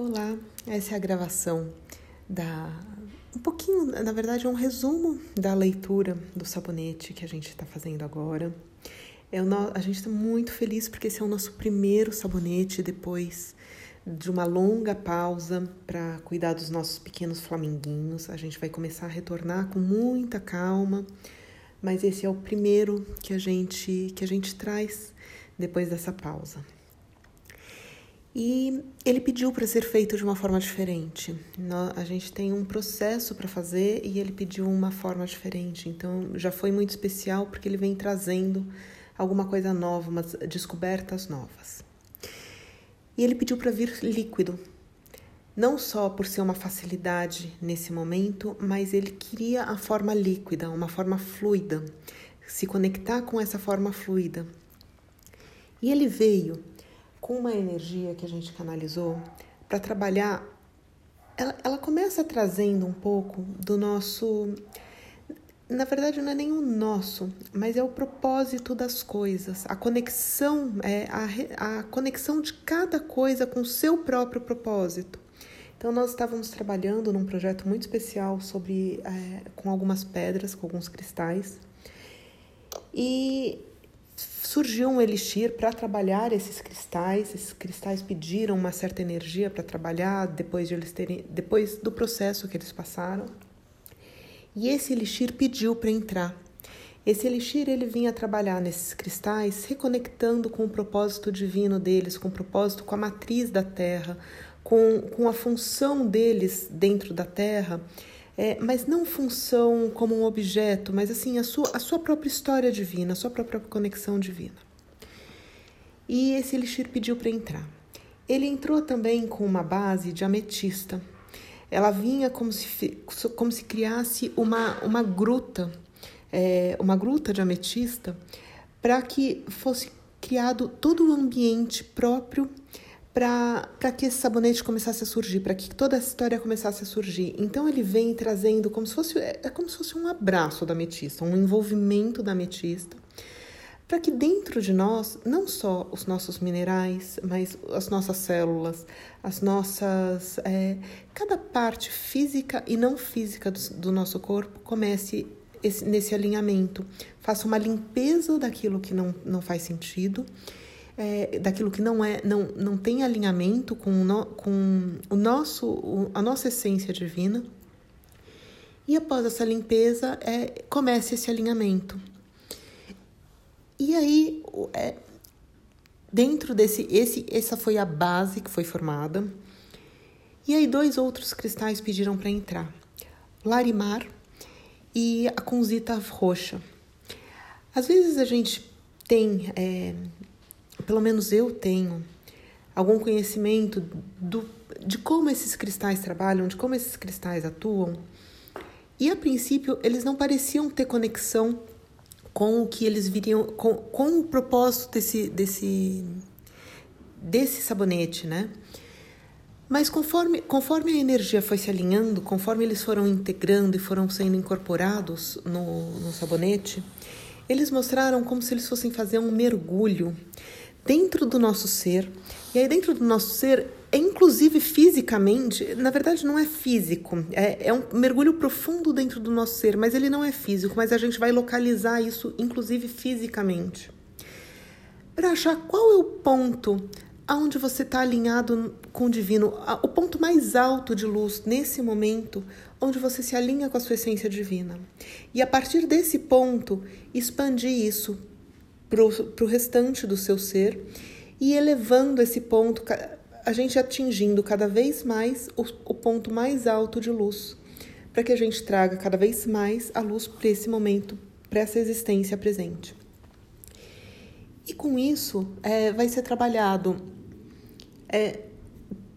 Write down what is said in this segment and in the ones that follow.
Olá, essa é a gravação da. Um pouquinho, na verdade, é um resumo da leitura do sabonete que a gente está fazendo agora. É no... A gente está muito feliz porque esse é o nosso primeiro sabonete depois de uma longa pausa para cuidar dos nossos pequenos flamenguinhos. A gente vai começar a retornar com muita calma, mas esse é o primeiro que a gente que a gente traz depois dessa pausa. E ele pediu para ser feito de uma forma diferente. A gente tem um processo para fazer e ele pediu uma forma diferente. Então já foi muito especial porque ele vem trazendo alguma coisa nova, umas descobertas novas. E ele pediu para vir líquido. Não só por ser uma facilidade nesse momento, mas ele queria a forma líquida, uma forma fluida, se conectar com essa forma fluida. E ele veio com uma energia que a gente canalizou para trabalhar, ela, ela começa trazendo um pouco do nosso. Na verdade, não é nem o nosso, mas é o propósito das coisas, a conexão, é a, a conexão de cada coisa com o seu próprio propósito. Então, nós estávamos trabalhando num projeto muito especial sobre é, com algumas pedras, com alguns cristais. E surgiu um elixir para trabalhar esses cristais. Esses cristais pediram uma certa energia para trabalhar depois de eles terem, depois do processo que eles passaram. E esse elixir pediu para entrar. Esse elixir ele vinha trabalhar nesses cristais, reconectando com o propósito divino deles, com o propósito com a matriz da Terra, com, com a função deles dentro da Terra é, mas não função como um objeto, mas assim a sua, a sua própria história divina, a sua própria conexão divina. E esse elixir pediu para entrar. Ele entrou também com uma base de ametista. Ela vinha como se, como se criasse uma, uma gruta, é, uma gruta de ametista, para que fosse criado todo o ambiente próprio para que esse sabonete começasse a surgir, para que toda essa história começasse a surgir. Então ele vem trazendo como se fosse é, é como se fosse um abraço da ametista, um envolvimento da ametista, para que dentro de nós, não só os nossos minerais, mas as nossas células, as nossas é, cada parte física e não física do, do nosso corpo comece esse, nesse alinhamento, faça uma limpeza daquilo que não, não faz sentido é, daquilo que não é não, não tem alinhamento com, no, com o nosso a nossa essência divina. E após essa limpeza é, comece esse alinhamento. E aí é, dentro desse esse essa foi a base que foi formada. E aí dois outros cristais pediram para entrar. Larimar e a conzita roxa. Às vezes a gente tem é, pelo menos eu tenho, algum conhecimento do, de como esses cristais trabalham, de como esses cristais atuam. E a princípio, eles não pareciam ter conexão com o que eles viriam, com, com o propósito desse, desse, desse sabonete, né? Mas conforme, conforme a energia foi se alinhando, conforme eles foram integrando e foram sendo incorporados no, no sabonete, eles mostraram como se eles fossem fazer um mergulho dentro do nosso ser. E aí, dentro do nosso ser, é inclusive fisicamente, na verdade não é físico, é, é um mergulho profundo dentro do nosso ser, mas ele não é físico, mas a gente vai localizar isso, inclusive fisicamente. Para achar qual é o ponto aonde você está alinhado com o divino, o ponto mais alto de luz nesse momento, onde você se alinha com a sua essência divina. E a partir desse ponto, expandir isso para o restante do seu ser e elevando esse ponto, a gente atingindo cada vez mais o, o ponto mais alto de luz, para que a gente traga cada vez mais a luz para esse momento, para essa existência presente. E com isso, é, vai ser trabalhado. É,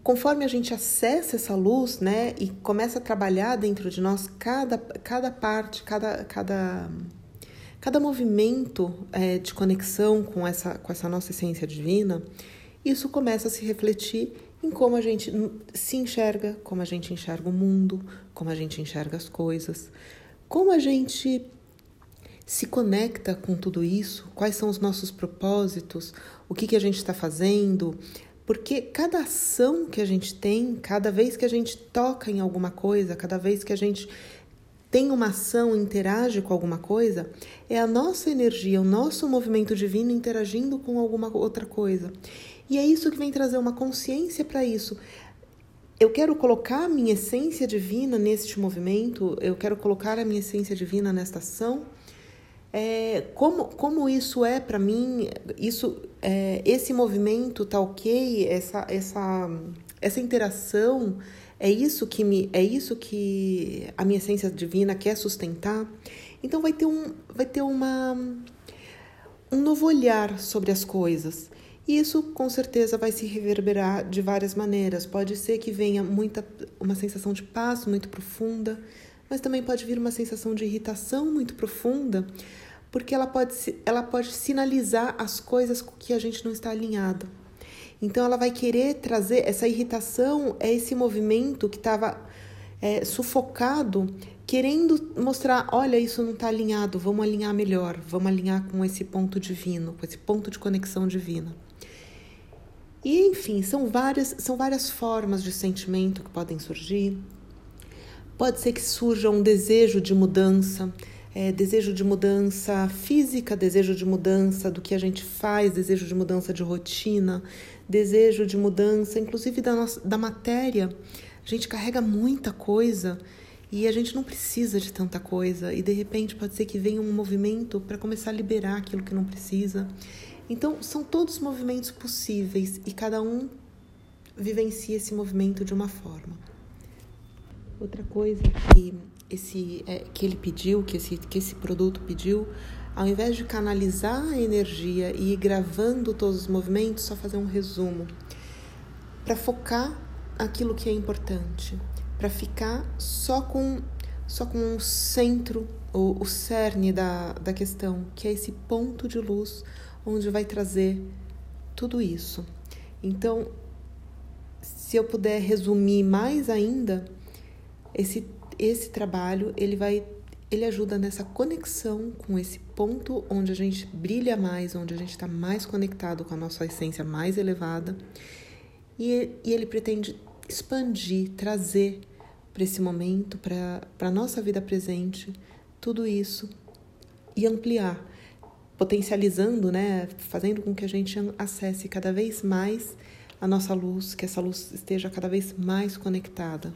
conforme a gente acessa essa luz, né, e começa a trabalhar dentro de nós cada, cada parte, cada, cada Cada movimento é, de conexão com essa, com essa nossa essência divina, isso começa a se refletir em como a gente se enxerga, como a gente enxerga o mundo, como a gente enxerga as coisas, como a gente se conecta com tudo isso, quais são os nossos propósitos, o que, que a gente está fazendo, Porque cada ação que a gente tem, cada vez que a gente toca em alguma coisa, cada vez que a gente tem uma ação, interage com alguma coisa, é a nossa energia, o nosso movimento divino interagindo com alguma outra coisa. E é isso que vem trazer uma consciência para isso. Eu quero colocar a minha essência divina neste movimento, eu quero colocar a minha essência divina nesta ação. É, como, como isso é para mim, isso, é, esse movimento tá ok, essa, essa, essa interação é isso que me é isso que a minha essência divina quer sustentar. Então vai ter um vai ter uma um novo olhar sobre as coisas. E isso com certeza vai se reverberar de várias maneiras. Pode ser que venha muita uma sensação de paz muito profunda, mas também pode vir uma sensação de irritação muito profunda, porque ela pode ela pode sinalizar as coisas com que a gente não está alinhado. Então ela vai querer trazer essa irritação, é esse movimento que estava é, sufocado, querendo mostrar, olha, isso não está alinhado, vamos alinhar melhor, vamos alinhar com esse ponto divino, com esse ponto de conexão divina. E enfim, são várias, são várias formas de sentimento que podem surgir. Pode ser que surja um desejo de mudança, é, desejo de mudança física, desejo de mudança do que a gente faz, desejo de mudança de rotina, desejo de mudança, inclusive da, nossa, da matéria. A gente carrega muita coisa e a gente não precisa de tanta coisa, e de repente pode ser que venha um movimento para começar a liberar aquilo que não precisa. Então, são todos movimentos possíveis e cada um vivencia esse movimento de uma forma. Outra coisa que esse é, que ele pediu, que esse, que esse produto pediu, ao invés de canalizar a energia e ir gravando todos os movimentos, só fazer um resumo. Para focar aquilo que é importante, para ficar só com só com um centro, o, o cerne da, da questão, que é esse ponto de luz onde vai trazer tudo isso. Então, se eu puder resumir mais ainda, esse esse trabalho ele vai ele ajuda nessa conexão com esse ponto onde a gente brilha mais, onde a gente está mais conectado com a nossa essência mais elevada. E, e ele pretende expandir, trazer para esse momento, para a nossa vida presente, tudo isso e ampliar, potencializando, né, fazendo com que a gente acesse cada vez mais a nossa luz, que essa luz esteja cada vez mais conectada.